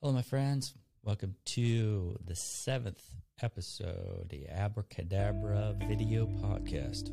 Hello, my friends. Welcome to the seventh episode, the Abracadabra Video Podcast.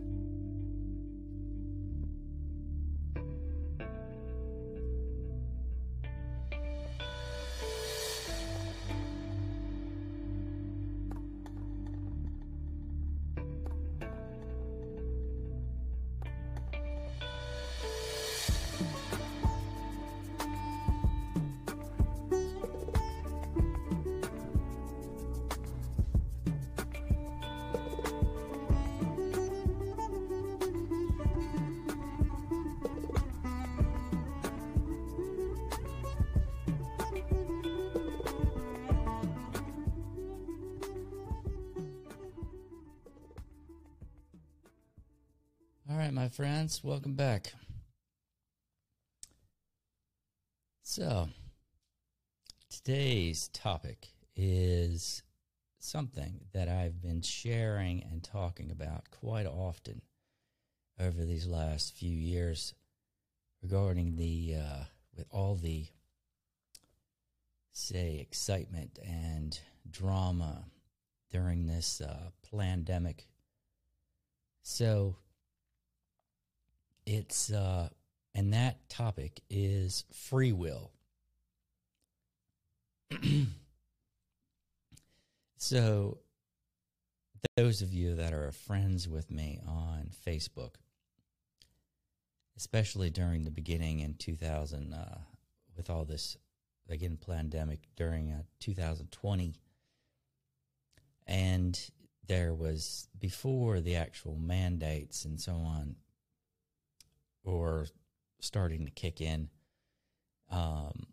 Welcome back. So, today's topic is something that I've been sharing and talking about quite often over these last few years regarding the, uh, with all the, say, excitement and drama during this uh, pandemic. So, it's uh and that topic is free will. so those of you that are friends with me on Facebook, especially during the beginning in 2000 uh, with all this again pandemic during uh, 2020 and there was before the actual mandates and so on or starting to kick in. Um,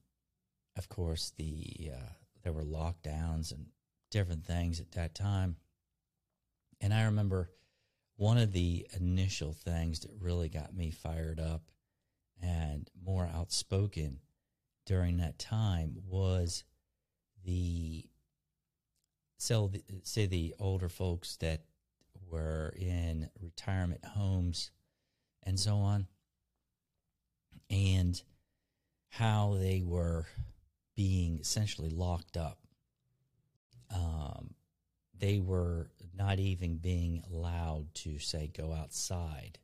of course, the uh, there were lockdowns and different things at that time, and I remember one of the initial things that really got me fired up and more outspoken during that time was the so the, say the older folks that were in retirement homes and so on and how they were being essentially locked up. Um, they were not even being allowed to, say, go outside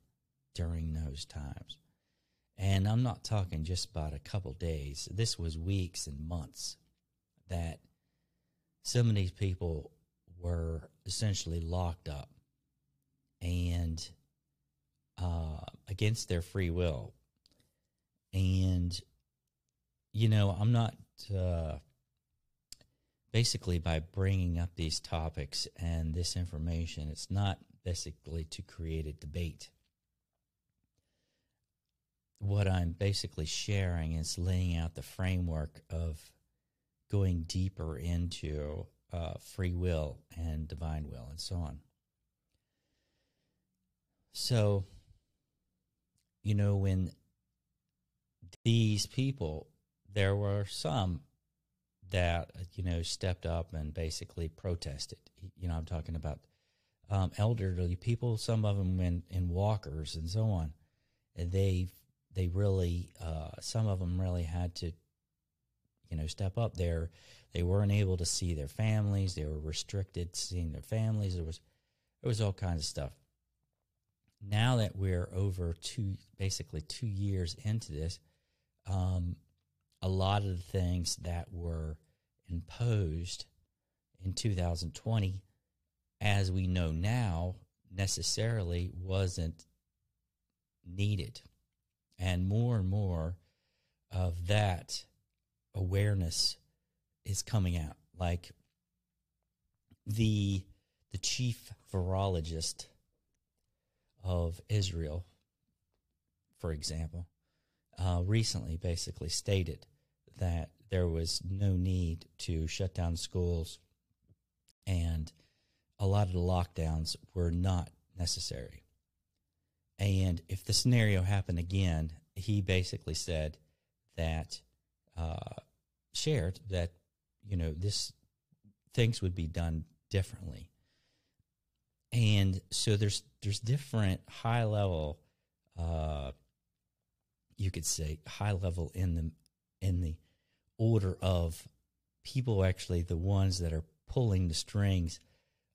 during those times. And I'm not talking just about a couple days. This was weeks and months that some of these people were essentially locked up and uh, against their free will and you know i'm not uh, basically by bringing up these topics and this information it's not basically to create a debate. What i'm basically sharing is laying out the framework of going deeper into uh, free will and divine will and so on. So you know when these people, there were some that you know stepped up and basically protested. You know, I'm talking about um, elderly people. Some of them in, in walkers and so on. And they they really uh, some of them really had to you know step up there. They weren't able to see their families. They were restricted seeing their families. There was there was all kinds of stuff. Now that we're over two basically two years into this, um, a lot of the things that were imposed in 2020, as we know now, necessarily wasn't needed. And more and more of that awareness is coming out. Like the the chief virologist of Israel, for example, uh, recently basically stated that there was no need to shut down schools and a lot of the lockdowns were not necessary. And if the scenario happened again, he basically said that, uh, shared that, you know, this, things would be done differently. And so there's, there's different high level, uh, you could say high level in the in the order of people actually the ones that are pulling the strings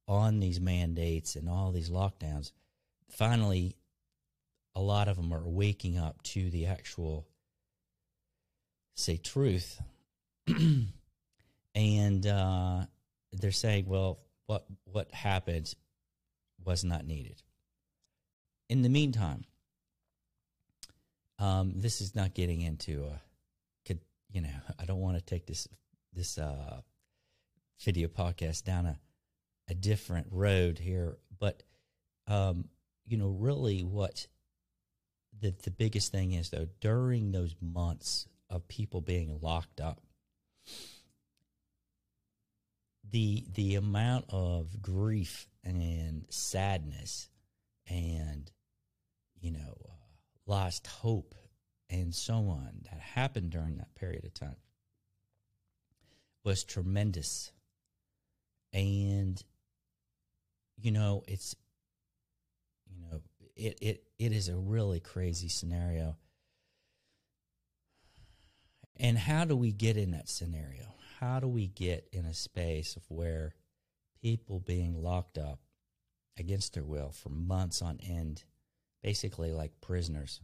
on these mandates and all these lockdowns, finally, a lot of them are waking up to the actual, say, truth. and uh, they're saying, well, what, what happened was not needed. In the meantime, um, this is not getting into a, could you know, I don't want to take this this uh, video podcast down a a different road here, but um, you know, really, what the the biggest thing is though during those months of people being locked up, the the amount of grief and sadness and you know uh, lost hope and so on that happened during that period of time was tremendous. And you know it's you know it it it is a really crazy scenario. And how do we get in that scenario? How do we get in a space of where people being locked up against their will for months on end basically like prisoners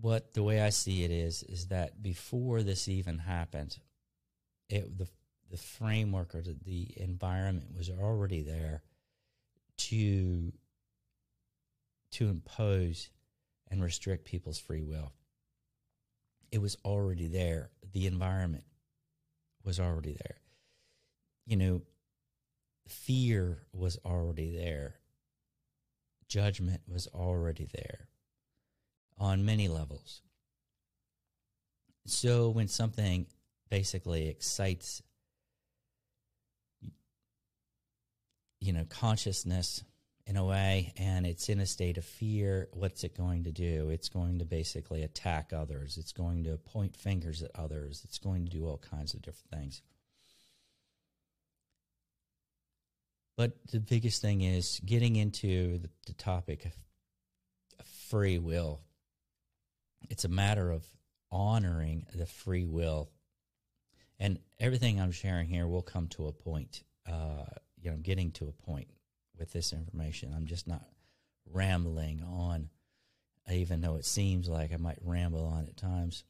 what the way I see it is is that before this even happened, it the the framework or the, the environment was already there to to impose and restrict people's free will. It was already there. The environment was already there. You know, fear was already there. Judgment was already there on many levels. So when something basically excites you know consciousness in a way and it's in a state of fear what's it going to do it's going to basically attack others it's going to point fingers at others it's going to do all kinds of different things but the biggest thing is getting into the, the topic of free will it's a matter of honoring the free will. And everything I'm sharing here will come to a point, uh, you know, getting to a point with this information. I'm just not rambling on, even though it seems like I might ramble on at times.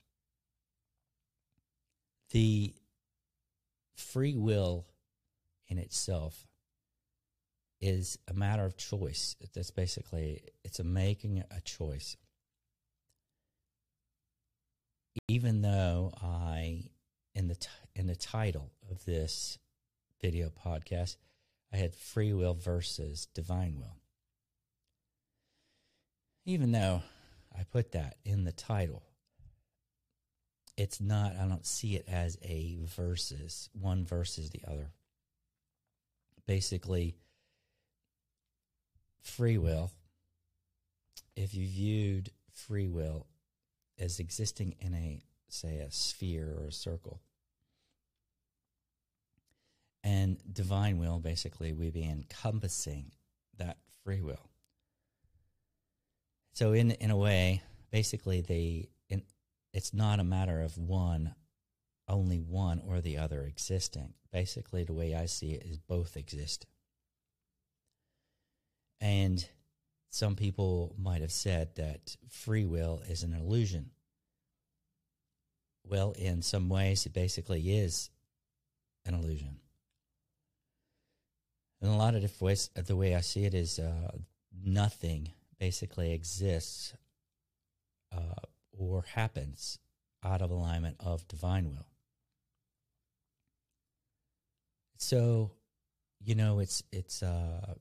The free will in itself is a matter of choice. That's basically, it's a making a choice even though I in the in the title of this video podcast, I had free will versus divine will. Even though I put that in the title, it's not. I don't see it as a versus one versus the other. Basically, free will. If you viewed free will as existing in a, say, a sphere or a circle. And divine will, basically, we be encompassing that free will. So, in in a way, basically, the, in, it's not a matter of one, only one or the other existing. Basically, the way I see it is both exist. And some people might have said that free will is an illusion. Well, in some ways, it basically is an illusion. In a lot of different ways, the way I see it is uh, nothing basically exists uh, or happens out of alignment of divine will. So, you know, it's it's uh,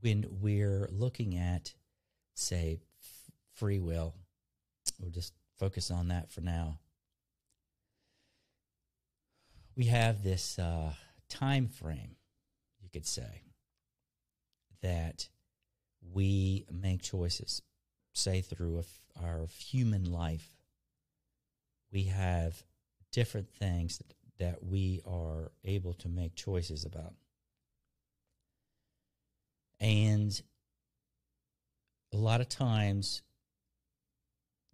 when we're looking at, say, f- free will, we'll just focus on that for now. We have this uh, time frame, you could say, that we make choices, say through our human life. We have different things that, that we are able to make choices about. And a lot of times,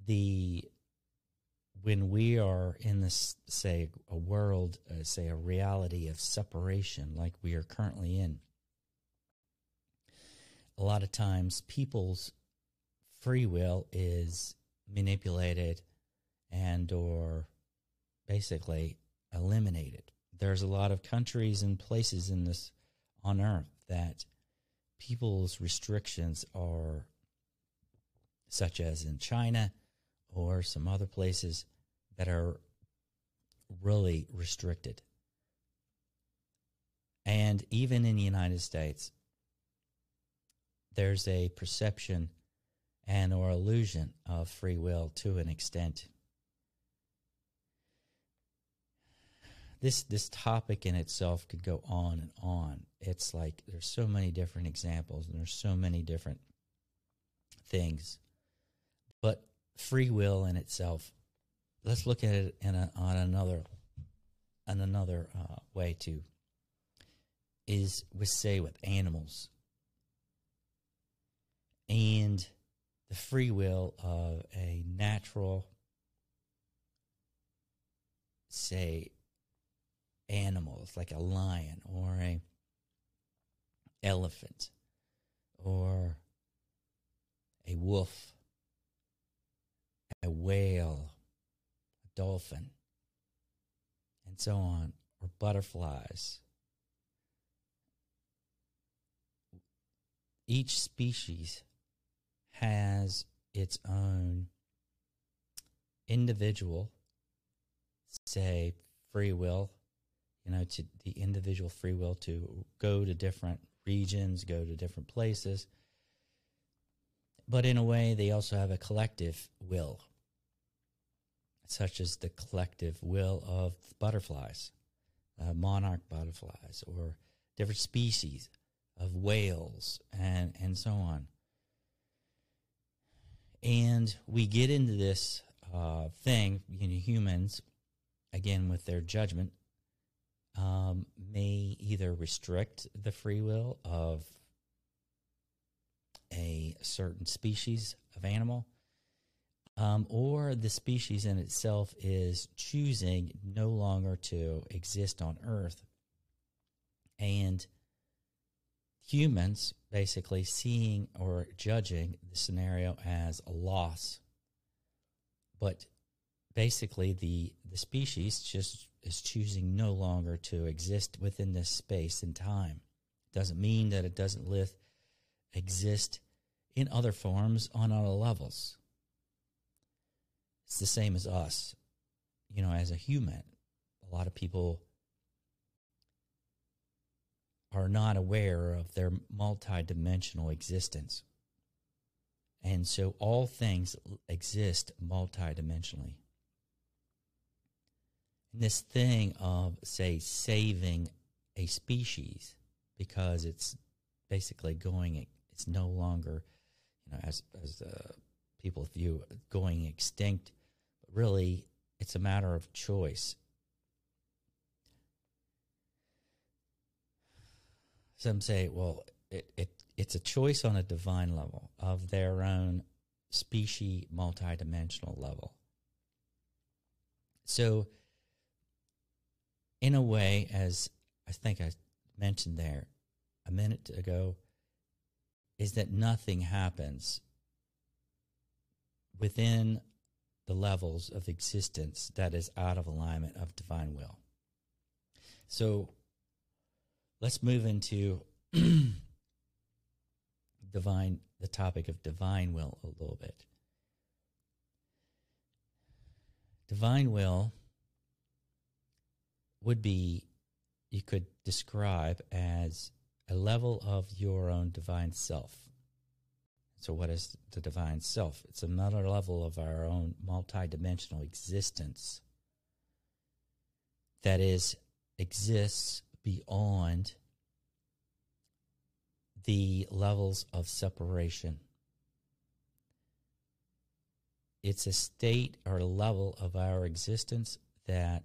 the when we are in this, say, a world, uh, say, a reality of separation like we are currently in, a lot of times people's free will is manipulated and or basically eliminated. There's a lot of countries and places in this on earth that people's restrictions are such as in China or some other places that are really restricted. And even in the United States, there's a perception and or illusion of free will to an extent. This this topic in itself could go on and on. It's like there's so many different examples and there's so many different things. But free will in itself, let's look at it in a, on another on another uh, way too. Is we say with animals and the free will of a natural, say, animals like a lion or a elephant or a wolf, a whale, a dolphin, and so on, or butterflies. Each species has its own individual, say, free will, you know, to the individual free will to go to different regions, go to different places. But in a way, they also have a collective will, such as the collective will of butterflies, uh, monarch butterflies, or different species of whales, and, and so on. And we get into this uh, thing, you know, humans, again, with their judgment, um, may either restrict the free will of a certain species of animal, um, or the species in itself is choosing no longer to exist on Earth. And humans basically seeing or judging the scenario as a loss. But basically, the, the species just is choosing no longer to exist within this space and time. Doesn't mean that it doesn't live, exist in other forms on other levels. It's the same as us, you know, as a human. A lot of people are not aware of their multidimensional existence. And so all things exist multidimensionally. This thing of, say, saving a species because it's basically going, it's no longer, you know, as, as uh, people view going extinct, but really it's a matter of choice. some say, well, it, it it's a choice on a divine level of their own species multidimensional level. So, in a way, as I think I mentioned there a minute ago, is that nothing happens within the levels of existence that is out of alignment of divine will. So, let's move into divine the topic of divine will a little bit. Divine will would be you could describe as a level of your own divine self. So, what is the divine self? It's another level of our own multidimensional existence that is exists beyond the levels of separation. It's a state or level of our existence that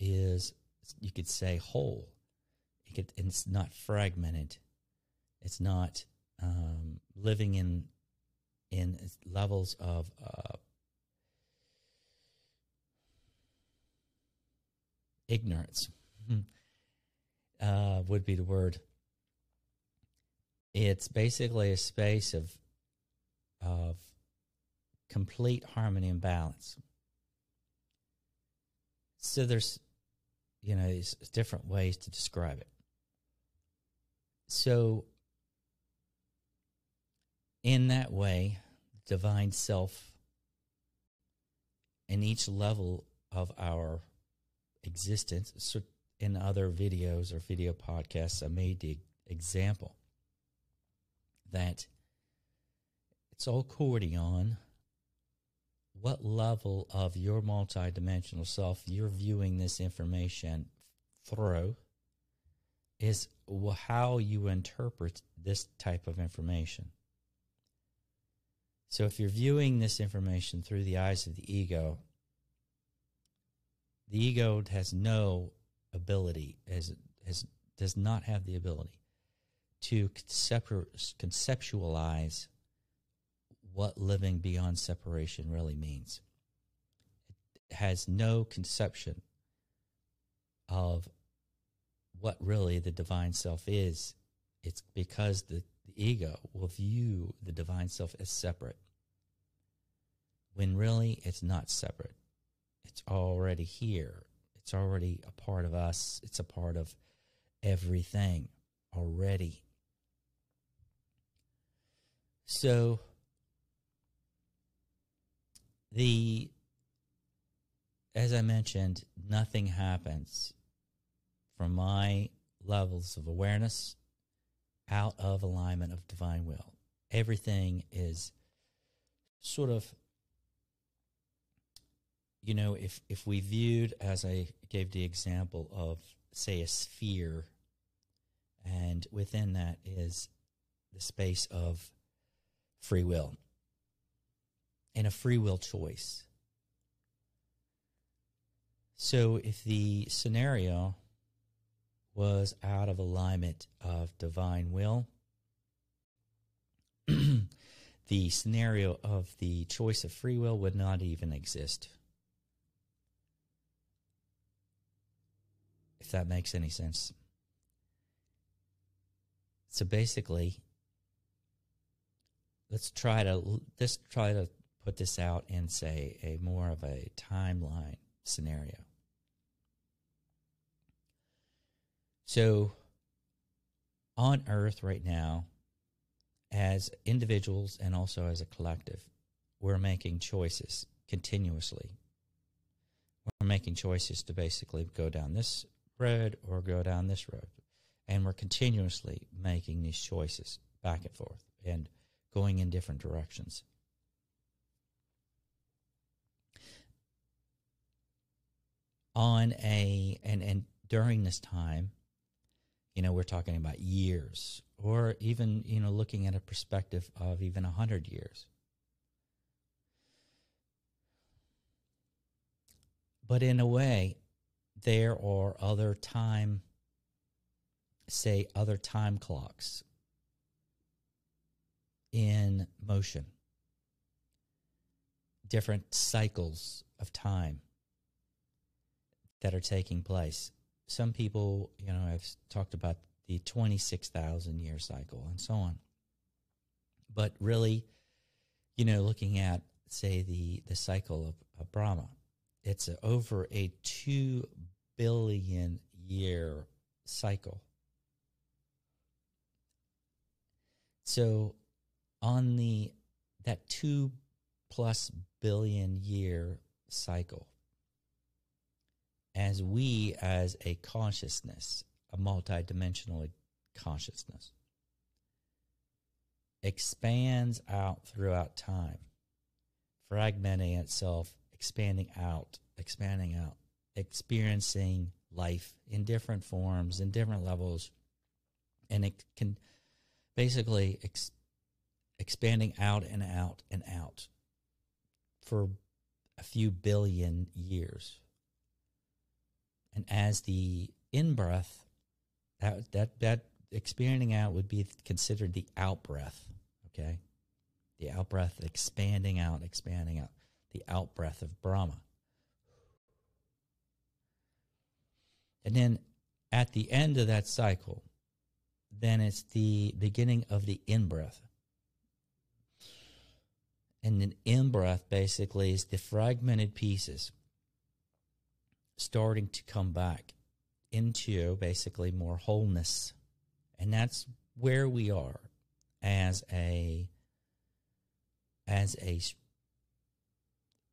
is you could say whole. It could, it's not fragmented. It's not um, living in in levels of uh, ignorance. Hmm. uh, would be the word. It's basically a space of of complete harmony and balance. So there's you know, there's different ways to describe it. So, in that way, divine self in each level of our existence, so in other videos or video podcasts, I made the example that it's all accordion what level of your multidimensional self you're viewing this information through is how you interpret this type of information. So if you're viewing this information through the eyes of the ego, the ego has no ability, has, has, does not have the ability to conceptualize what living beyond separation really means. It has no conception of what really the divine self is. It's because the, the ego will view the divine self as separate, when really it's not separate. It's already here. It's already a part of us. It's a part of everything already. So the as I mentioned, nothing happens from my levels of awareness out of alignment of divine will. Everything is sort of you know, if if we viewed as I gave the example of say a sphere and within that is the space of free will and a free will choice. So if the scenario was out of alignment of divine will, the scenario of the choice of free will would not even exist. If that makes any sense. So basically, let's try to let's try to put this out in, say, a more of a timeline scenario. So, on Earth right now, as individuals and also as a collective, we're making choices continuously. We're making choices to basically go down this road or go down this road. And we're continuously making these choices back and forth and going in different directions. On a and and during this time you know we're talking about years or even you know looking at a perspective of even a hundred years. But in a way there are other time say other time clocks in motion. Different cycles of time that are taking place. Some people, you know, have talked about the 26,000 year cycle and so on. But really, you know, looking at, say, the, the cycle of, of Brahma, it's a, over a 2 billion year cycle. So on the that 2 plus billion year cycle as we as a consciousness, a multidimensional consciousness, expands out throughout time, fragmenting itself, expanding out, expanding out, experiencing life in different forms, in different levels, and it can basically ex- expanding out and out and out for a few billion years. And as the in breath, that, that, that expanding out would be considered the out breath. Okay. The out breath expanding out, expanding out. The out breath of Brahma. And then at the end of that cycle, then it's the beginning of the in breath. And an in breath basically is the fragmented pieces starting to come back into basically more wholeness. And that's where we are as a as a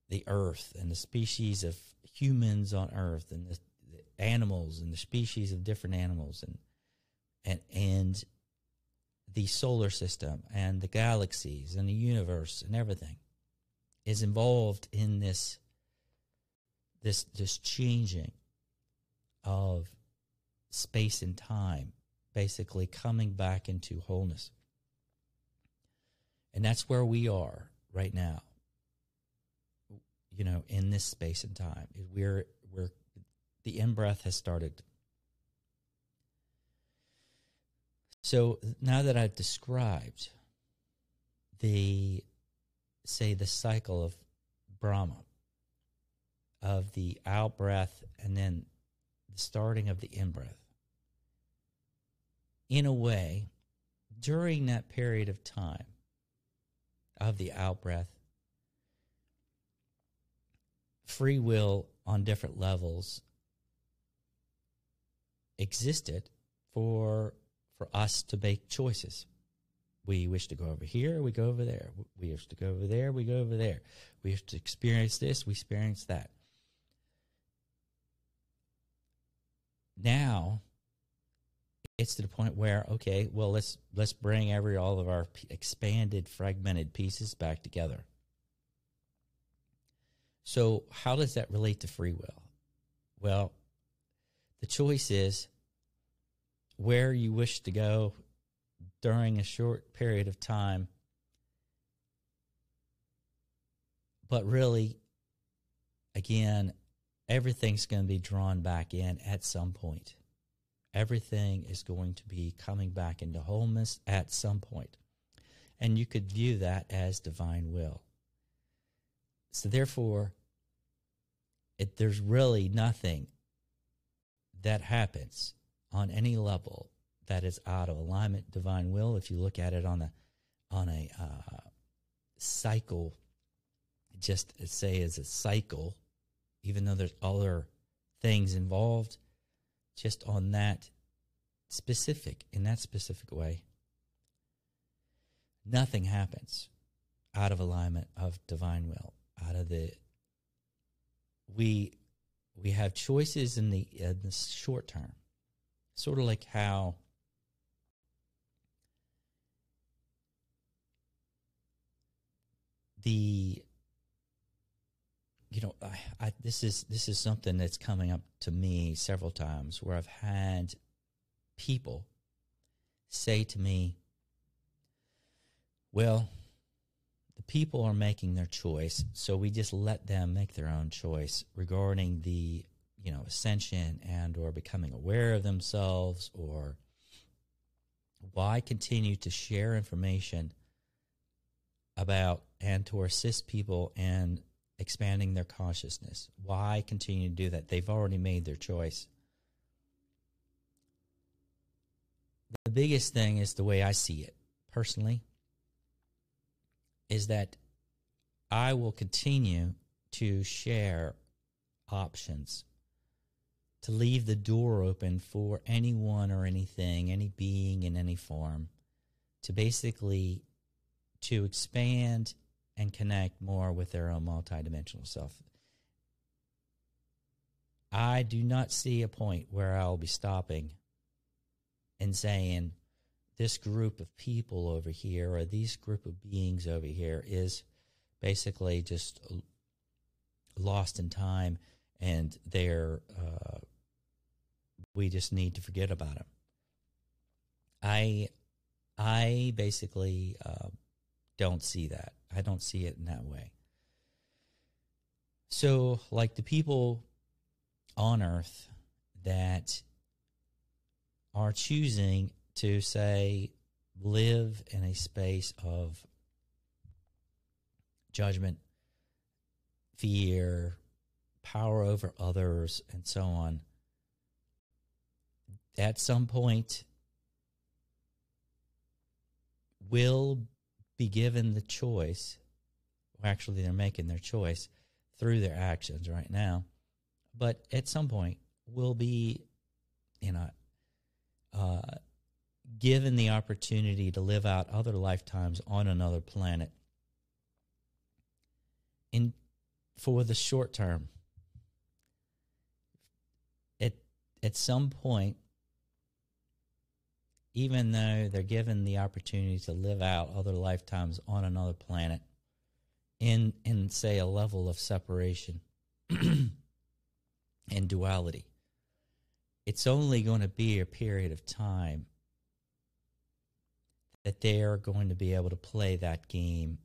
the earth and the species of humans on earth and the, the animals and the species of different animals and and and the solar system and the galaxies and the universe and everything is involved in this this this changing of space and time basically coming back into wholeness. And that's where we are right now you know in this space and time. We're we're the in breath has started. So now that I've described the, say, the cycle of Brahma, of the out breath and then the starting of the in breath, in a way, during that period of time of the out breath, free will on different levels existed for for us to make choices. We wish to go over here, we go over there. We wish to go over there, we go over there. We wish to experience this, we experience that. Now, it's to the point where okay, well let's let's bring every all of our expanded, fragmented pieces back together. So, how does that relate to free will? Well, the choice is where you wish to go during a short period of time. But really, again, everything's going to be drawn back in at some point. Everything is going to be coming back into wholeness at some point. And you could view that as divine will. So, therefore, it, there's really nothing that happens on any level that is out of alignment, divine will. If you look at it on a on a uh, cycle, just say as a cycle, even though there's other things involved, just on that specific in that specific way, nothing happens out of alignment of divine will. Out of the we we have choices in the in the short term sort of like how the you know I, I, this is this is something that's coming up to me several times where I've had people say to me well the people are making their choice so we just let them make their own choice regarding the you know ascension and or becoming aware of themselves or why continue to share information about and to assist people in expanding their consciousness. Why continue to do that? They've already made their choice. The biggest thing is the way i see it personally is that i will continue to share options to leave the door open for anyone or anything, any being in any form, to basically to expand and connect more with their own multidimensional self. I do not see a point where I'll be stopping and saying this group of people over here or these group of beings over here is basically just lost in time and they're uh, we just need to forget about them. I I basically uh, don't see that. I don't see it in that way. So, like the people on Earth that are choosing to say live in a space of judgment, fear, power over others, and so on at some point will be given the choice. Well, actually, they're making their choice through their actions right now, but at some point will be, you know, uh, given the opportunity to live out other lifetimes on another planet in for the short term at at some point even though they're given the opportunity to live out other lifetimes on another planet in in say a level of separation and duality it's only going to be a period of time that they are going to be able to play that game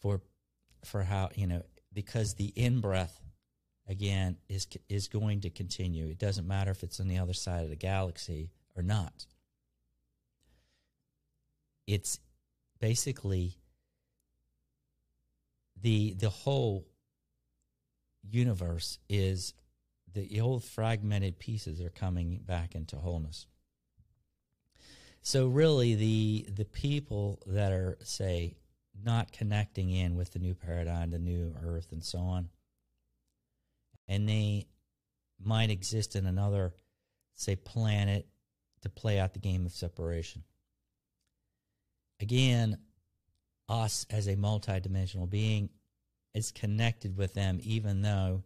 for for how you know because the in breath again is is going to continue. It doesn't matter if it's on the other side of the galaxy or not. It's basically the the whole universe is the old fragmented pieces are coming back into wholeness. So really, the the people that are say not connecting in with the new paradigm, the new Earth, and so on, and they might exist in another, say, planet to play out the game of separation. Again, us as a multidimensional being is connected with them, even though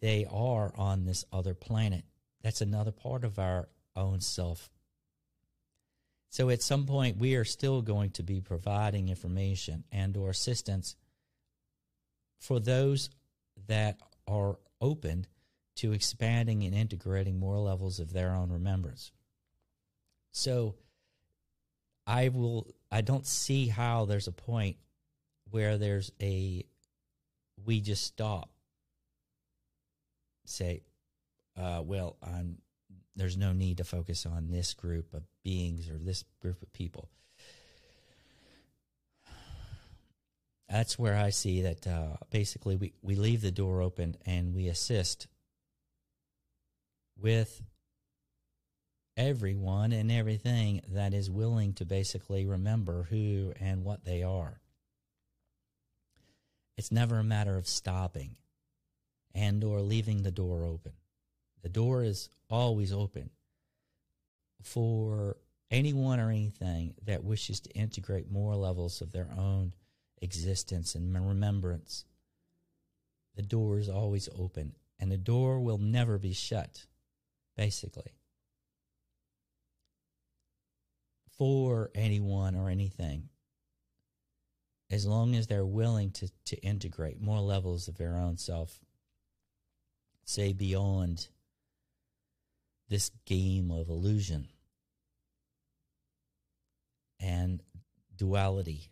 they are on this other planet. That's another part of our own self so at some point, we are still going to be providing information and or assistance for those that are open to expanding and integrating more levels of their own remembrance. So I will I don't see how there's a point where there's a we just stop say uh, well I'm there's no need to focus on this group of beings or this group of people. That's where I see that uh, basically we, we leave the door open and we assist with everyone and everything that is willing to basically remember who and what they are. It's never a matter of stopping and or leaving the door open. The door is always open for anyone or anything that wishes to integrate more levels of their own existence and remembrance. The door is always open, and the door will never be shut, basically, for anyone or anything. As long as they're willing to, to integrate more levels of their own self, say beyond this game of illusion and duality.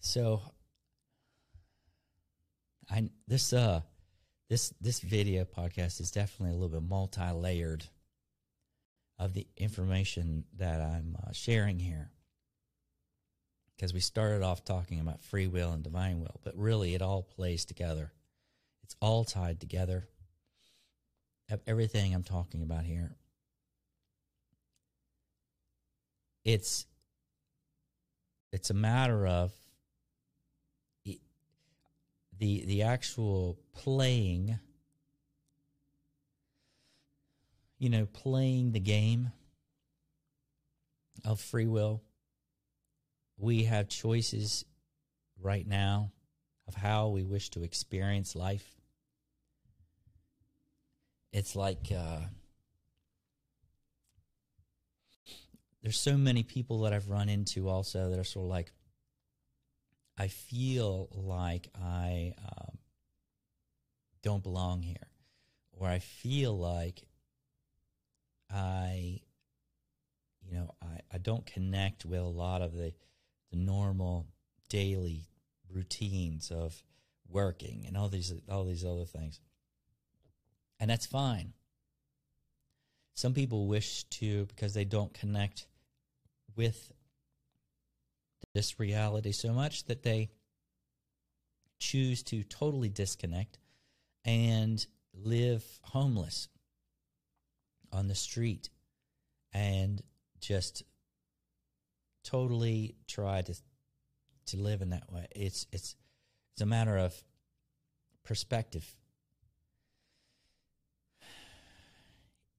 So I this uh this this video podcast is definitely a little bit multi-layered of the information that I'm uh, sharing here. Because we started off talking about free will and divine will, but really it all plays together. It's all tied together everything I'm talking about here. It's it's a matter of the the actual playing you know playing the game of free will. We have choices right now of how we wish to experience life. It's like uh, there's so many people that I've run into also that are sort of like, I feel like I um, don't belong here, or I feel like I, you know, I, I don't connect with a lot of the, the normal daily routines of working and all these all these other things. And that's fine. Some people wish to, because they don't connect with this reality so much, that they choose to totally disconnect and live homeless on the street and just totally try to to live in that way. It's it's it's a matter of perspective.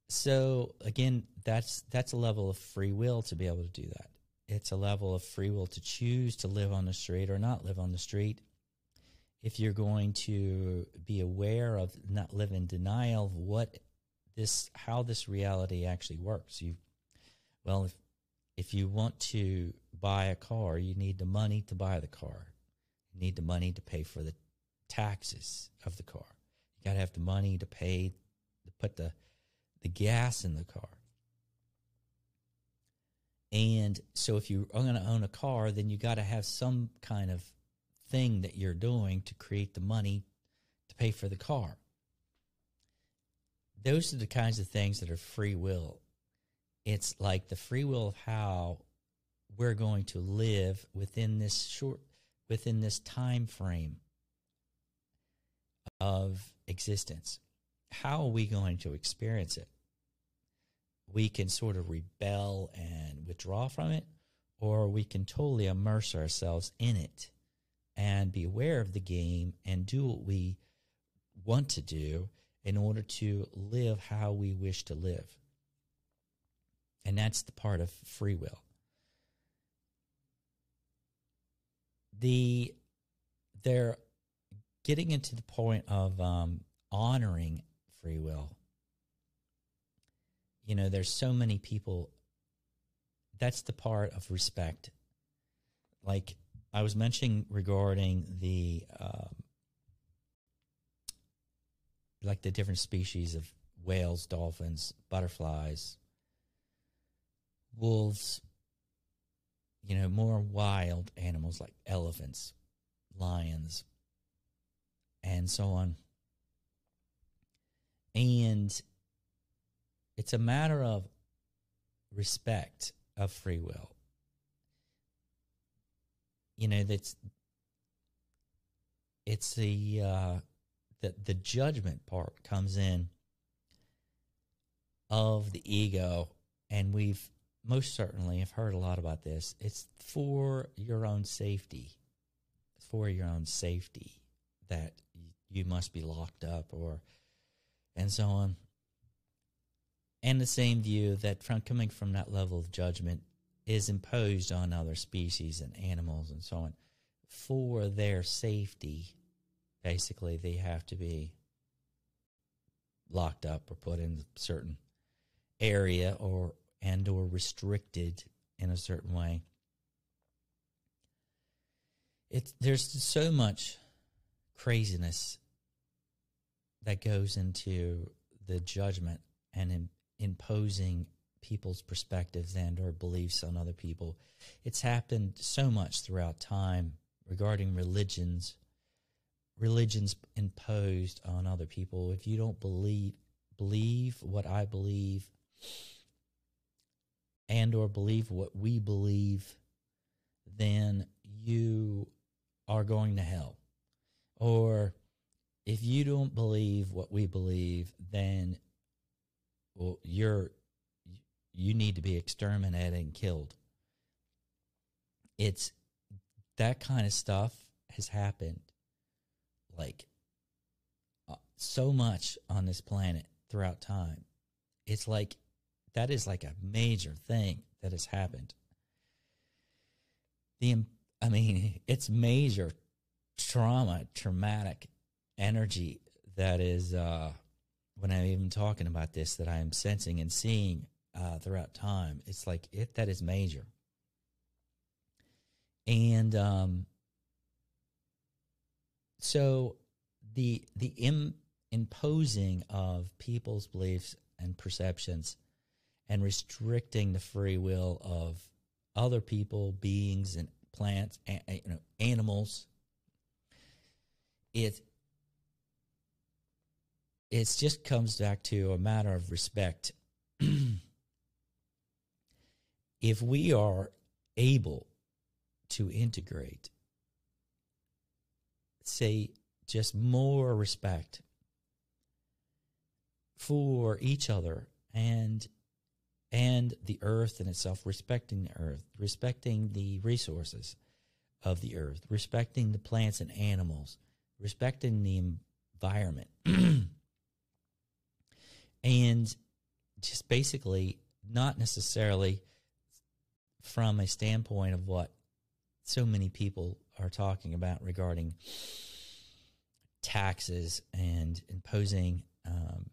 So again, that's that's a level of free will to be able to do that. It's a level of free will to choose to live on the street or not live on the street. If you're going to be aware of not live in denial of what this how this reality actually works. You well if if you want to buy a car, you need the money to buy the car. You need the money to pay for the taxes of the car. You got to have the money to pay to put the the gas in the car. And so if you are going to own a car, then you got to have some kind of thing that you're doing to create the money to pay for the car. Those are the kinds of things that are free will. It's like the free will of how we're going to live within this short within this time frame of existence. How are we going to experience it? We can sort of rebel and withdraw from it, or we can totally immerse ourselves in it and be aware of the game and do what we want to do in order to live how we wish to live. And that's the part of free will. The they're getting into the point of um, honoring free will. You know, there's so many people. That's the part of respect. Like I was mentioning regarding the um, like the different species of whales, dolphins, butterflies, wolves, you know, more wild animals like elephants, lions, and so on. And it's a matter of respect of free will. You know, that's it's the uh, the the judgment part comes in of the ego, and we've most certainly have heard a lot about this. It's for your own safety, for your own safety that you must be locked up or and so on. And the same view that from coming from that level of judgment is imposed on other species and animals and so on for their safety. Basically, they have to be locked up or put in a certain area or and or restricted in a certain way. It's there's so much craziness that goes into the judgment and in, imposing people's perspectives and or beliefs on other people. It's happened so much throughout time regarding religions. Religions imposed on other people. If you don't believe believe what I believe and or believe what we believe, then you are going to hell. Or if you don't believe what we believe, then well, you're you need to be exterminated and killed. It's that kind of stuff has happened like uh, so much on this planet throughout time. It's like that is like a major thing that has happened. The I mean, it's major trauma, traumatic energy that is uh, when I'm even talking about this that I am sensing and seeing uh, throughout time. It's like it that is major, and um, so the the Im- imposing of people's beliefs and perceptions and restricting the free will of other people, beings, and plants, you know, animals. It it just comes back to a matter of respect. if we are able to integrate, say, just more respect for each other and and the earth in itself, respecting the earth, respecting the resources of the earth, respecting the plants and animals, respecting the environment. and just basically not necessarily from a standpoint of what so many people are talking about regarding taxes and imposing um,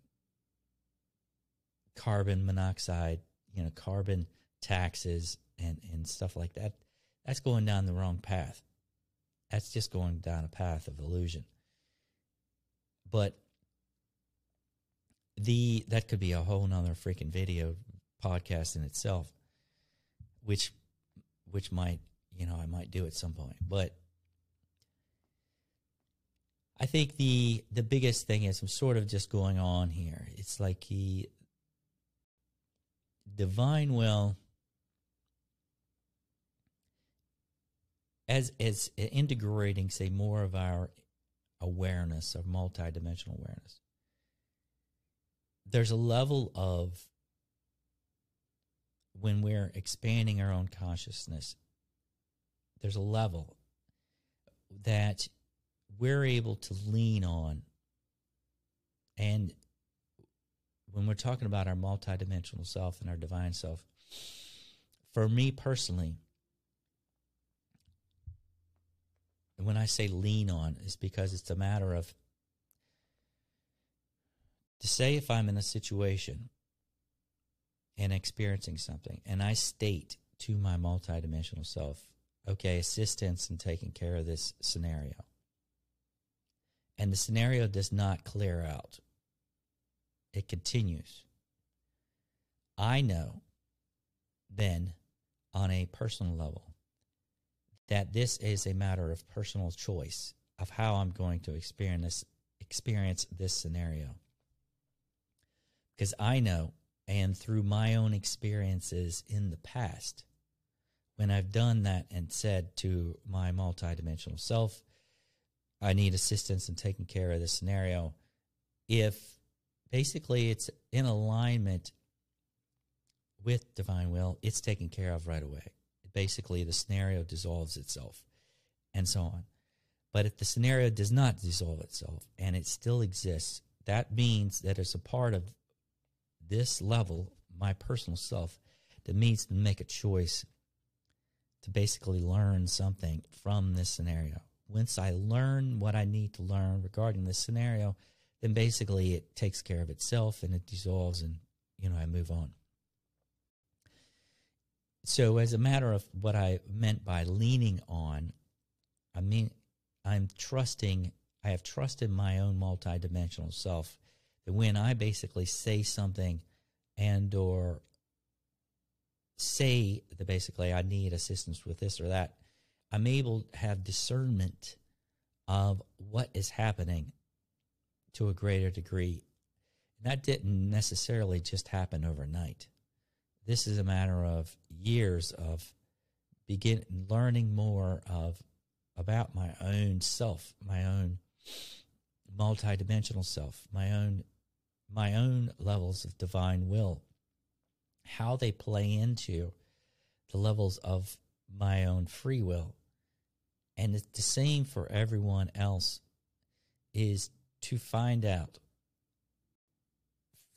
carbon monoxide, you know, carbon taxes and, and stuff like that. That's going down the wrong path. That's just going down a path of illusion. But the that could be a whole nother freaking video podcast in itself, which which might you know I might do at some point. But I think the the biggest thing is I'm sort of just going on here. It's like he divine will as as integrating say more of our awareness of multidimensional awareness there's a level of when we're expanding our own consciousness there's a level that we're able to lean on. And when we're talking about our multidimensional self and our divine self, for me personally, when I say lean on, is because it's a matter of to say if I'm in a situation and experiencing something, and I state to my multidimensional self, okay, assistance in taking care of this scenario and the scenario does not clear out, it continues. I know then, on a personal level, that this is a matter of personal choice of how I'm going to experience this, experience this scenario. Because I know, and through my own experiences in the past, when I've done that and said to my multidimensional self, I need assistance in taking care of this scenario. If basically it's in alignment with divine will, it's taken care of right away. Basically, the scenario dissolves itself and so on. But if the scenario does not dissolve itself and it still exists, that means that it's a part of this level, my personal self, that needs to make a choice to basically learn something from this scenario once I learn what I need to learn regarding this scenario, then basically it takes care of itself and it dissolves and, you know, I move on. So, as a matter of what I meant by leaning on, I mean, I'm trusting, I have trusted my own multidimensional self that when I basically say something and or say that basically I need assistance with this or that, I'm able to have discernment of what is happening to a greater degree. That didn't necessarily just happen overnight. This is a matter of years of begin learning more of about my own self, my own multidimensional self, my own my own levels of divine will, how they play into the levels of my own free will. And it's the same for everyone else is to find out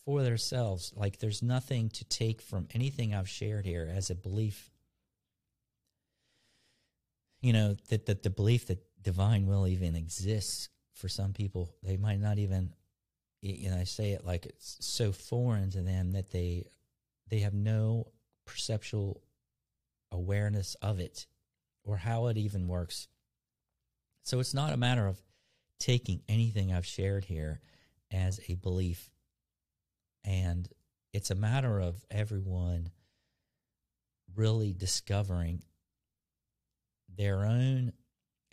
for themselves like there's nothing to take from anything I've shared here as a belief. You know that that the belief that divine will even exists for some people they might not even you know I say it like it's so foreign to them that they they have no perceptual awareness of it or how it even works so it's not a matter of taking anything I've shared here as a belief. And it's a matter of everyone really discovering their own,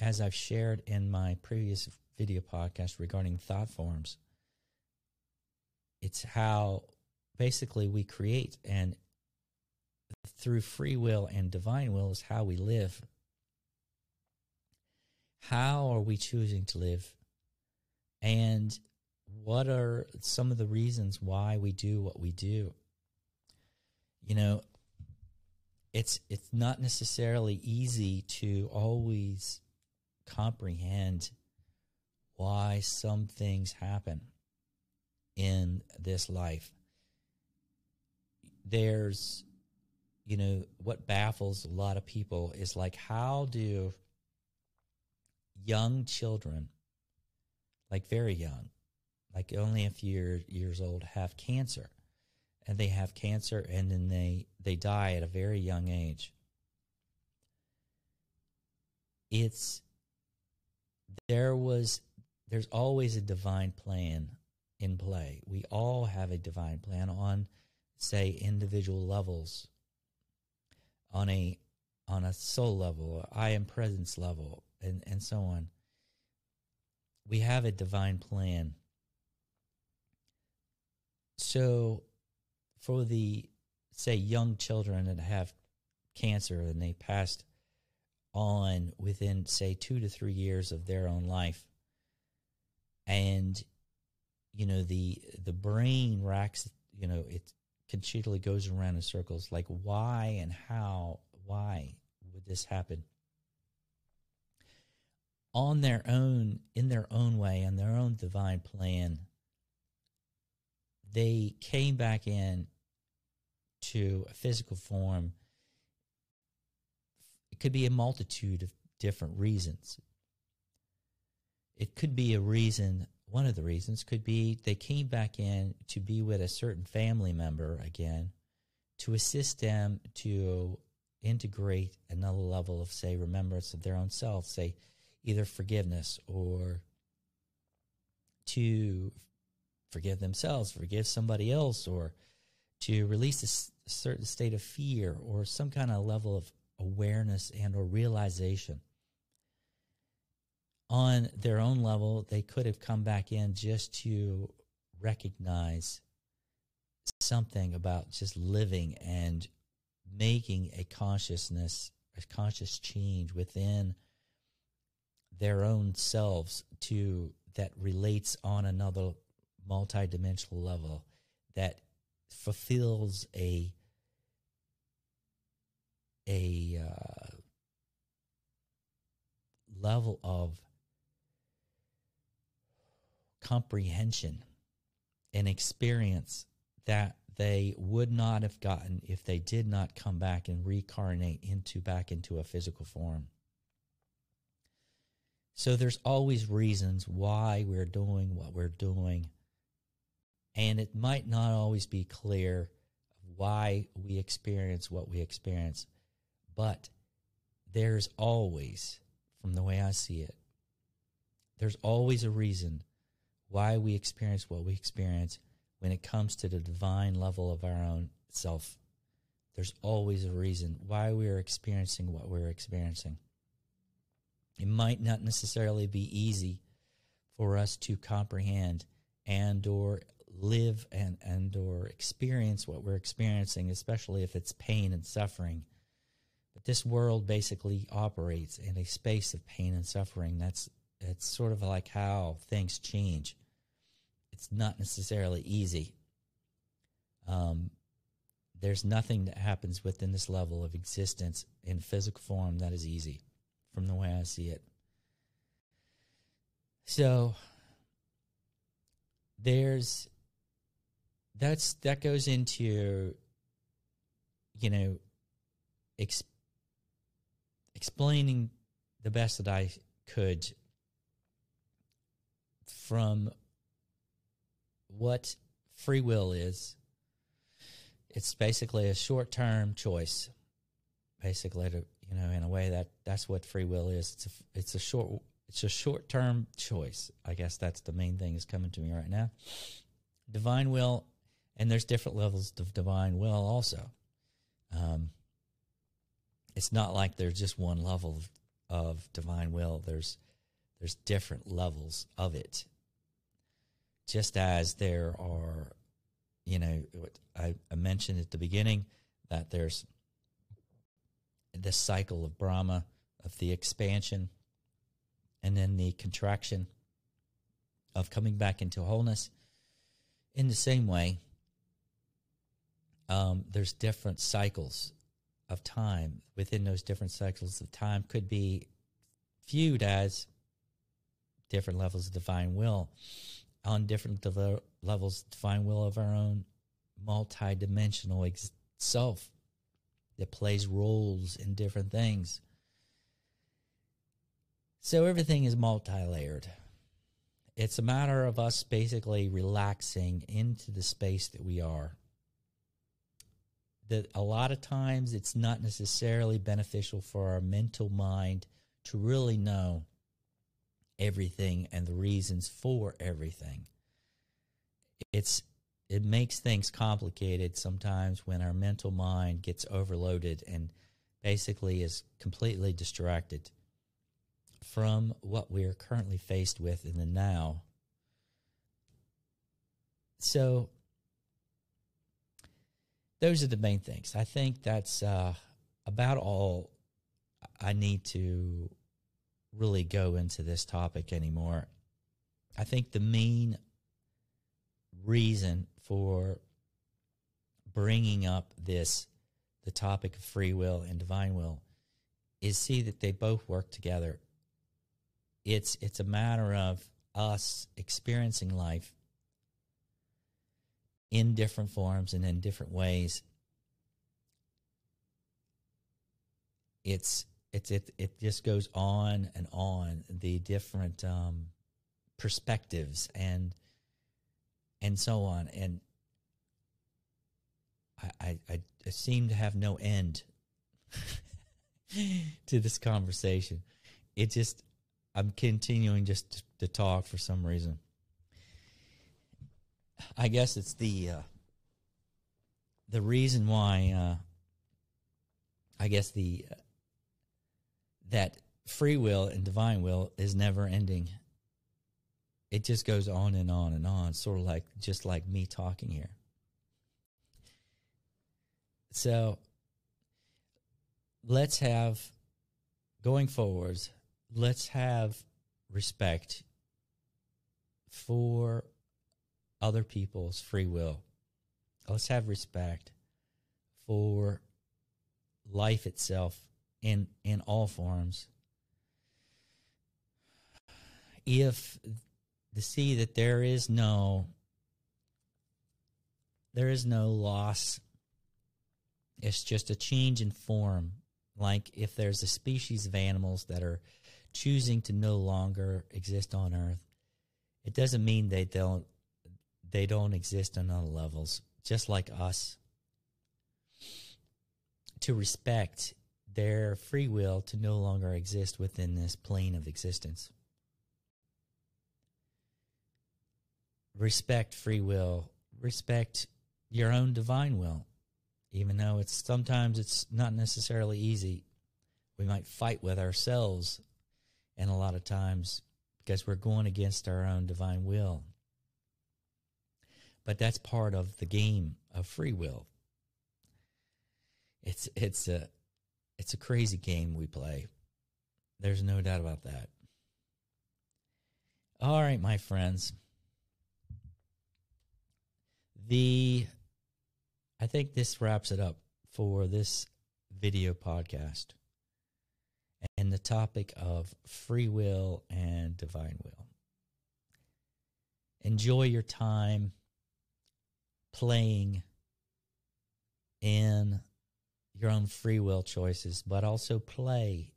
as I've shared in my previous video podcast regarding thought forms. It's how basically we create, and through free will and divine will is how we live how are we choosing to live? And what are some of the reasons why we do what we do? You know, it's it's not necessarily easy to always comprehend why some things happen in this life. There's you know what baffles a lot of people is like how do young children like very young like only a few years old have cancer? And they have cancer and then they they die at a very young age. It's there was there's always a divine plan in play. We all have a divine plan on say individual levels on a on a soul level i am presence level and and so on. We have a divine plan. So for the say young children that have cancer and they passed on within say 2 to 3 years of their own life and you know the the brain racks you know it continually goes around in circles like why and how why would this happen on their own in their own way on their own divine plan they came back in to a physical form, it could be a multitude of different reasons. It could be a reason, one of the reasons could be they came back in to be with a certain family member again to assist them to integrate another level of, say, remembrance of their own self, say, either forgiveness or to forgive themselves, forgive somebody else, or to release a certain state of fear or some kind of level of awareness and or realization on their own level they could have come back in just to recognize something about just living and making a consciousness a conscious change within their own selves to that relates on another multidimensional level that fulfills a a uh, level of comprehension and experience that they would not have gotten if they did not come back and reincarnate into back into a physical form. So there's always reasons why we're doing what we're doing and it might not always be clear why we experience what we experience, but there's always, from the way I see it, there's always a reason why we experience what we experience when it comes to the divine level of our own self. There's always a reason why we are experiencing what we're experiencing. It might not necessarily be easy for us to comprehend and or live and and or experience what we're experiencing, especially if it's pain and suffering. But this world basically operates in a space of pain and suffering. That's it's sort of like how things change. It's not necessarily easy. Um, there's nothing that happens within this level of existence in physical form that is easy, from the way I see it. So there's that's that goes into you know ex- explaining the best that I could from what free will is. It's basically a short term choice. Basically, to, you know, in a way that that's what free will is. It's a it's a short it's a short term choice. I guess that's the main thing is coming to me right now. Divine will and there's different levels of divine will also. Um, it's not like there's just one level of, of divine will. There's there's different levels of it. Just as there are, you know, I, I mentioned at the beginning that there's the cycle of Brahma, of the expansion, and then the contraction, of coming back into wholeness. In the same way, um, there's different cycles of time. Within those different cycles of time, could be viewed as different levels of divine will on different de- levels divine will of our own multi-dimensional ex- self that plays roles in different things. So everything is multi-layered. It's a matter of us basically relaxing into the space that we are. That a lot of times it's not necessarily beneficial for our mental mind to really know everything and the reasons for everything. It's it makes things complicated sometimes when our mental mind gets overloaded and basically is completely distracted from what we are currently faced with in the now. So those are the main things. I think that's uh, about all I need to really go into this topic anymore. I think the main reason for bringing up this, the topic of free will and divine will, is see that they both work together. It's it's a matter of us experiencing life in different forms and in different ways. It's it's it it just goes on and on the different um, perspectives and and so on and I, I, I seem to have no end to this conversation. It just I'm continuing just to, to talk for some reason. I guess it's the uh, the reason why uh, I guess the uh, that free will and divine will is never ending. It just goes on and on and on, sort of like just like me talking here. So let's have going forwards, let's have respect for other people's free will. Let's have respect for life itself in in all forms. If to see that there is no there is no loss it's just a change in form. Like if there's a species of animals that are choosing to no longer exist on earth it doesn't mean they don't they don't exist on other levels. Just like us. To respect their free will to no longer exist within this plane of existence. Respect free will, respect your own divine will, even though it's sometimes it's not necessarily easy. We might fight with ourselves, and a lot of times because we're going against our own divine will. But that's part of the game of free will. It's it's a it's a crazy game we play. There's no doubt about that. All right, my friends. The I think this wraps it up for this video podcast and the topic of free will and divine will. Enjoy your time playing in your own free will choices, but also play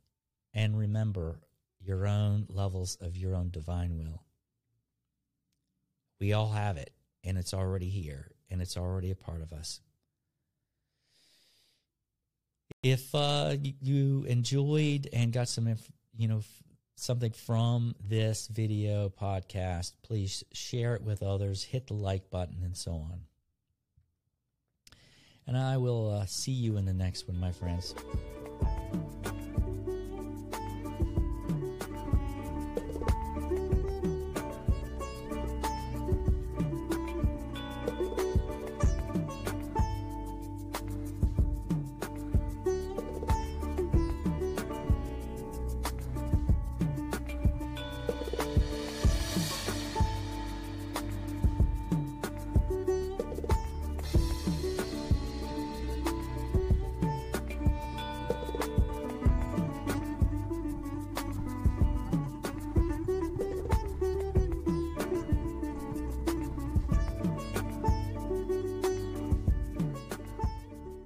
and remember your own levels of your own divine will. We all have it, and it's already here, and it's already a part of us. If uh, you enjoyed and got some, you know, something from this video podcast, please share it with others, hit the like button, and so on. And I will uh, see you in the next one, my friends.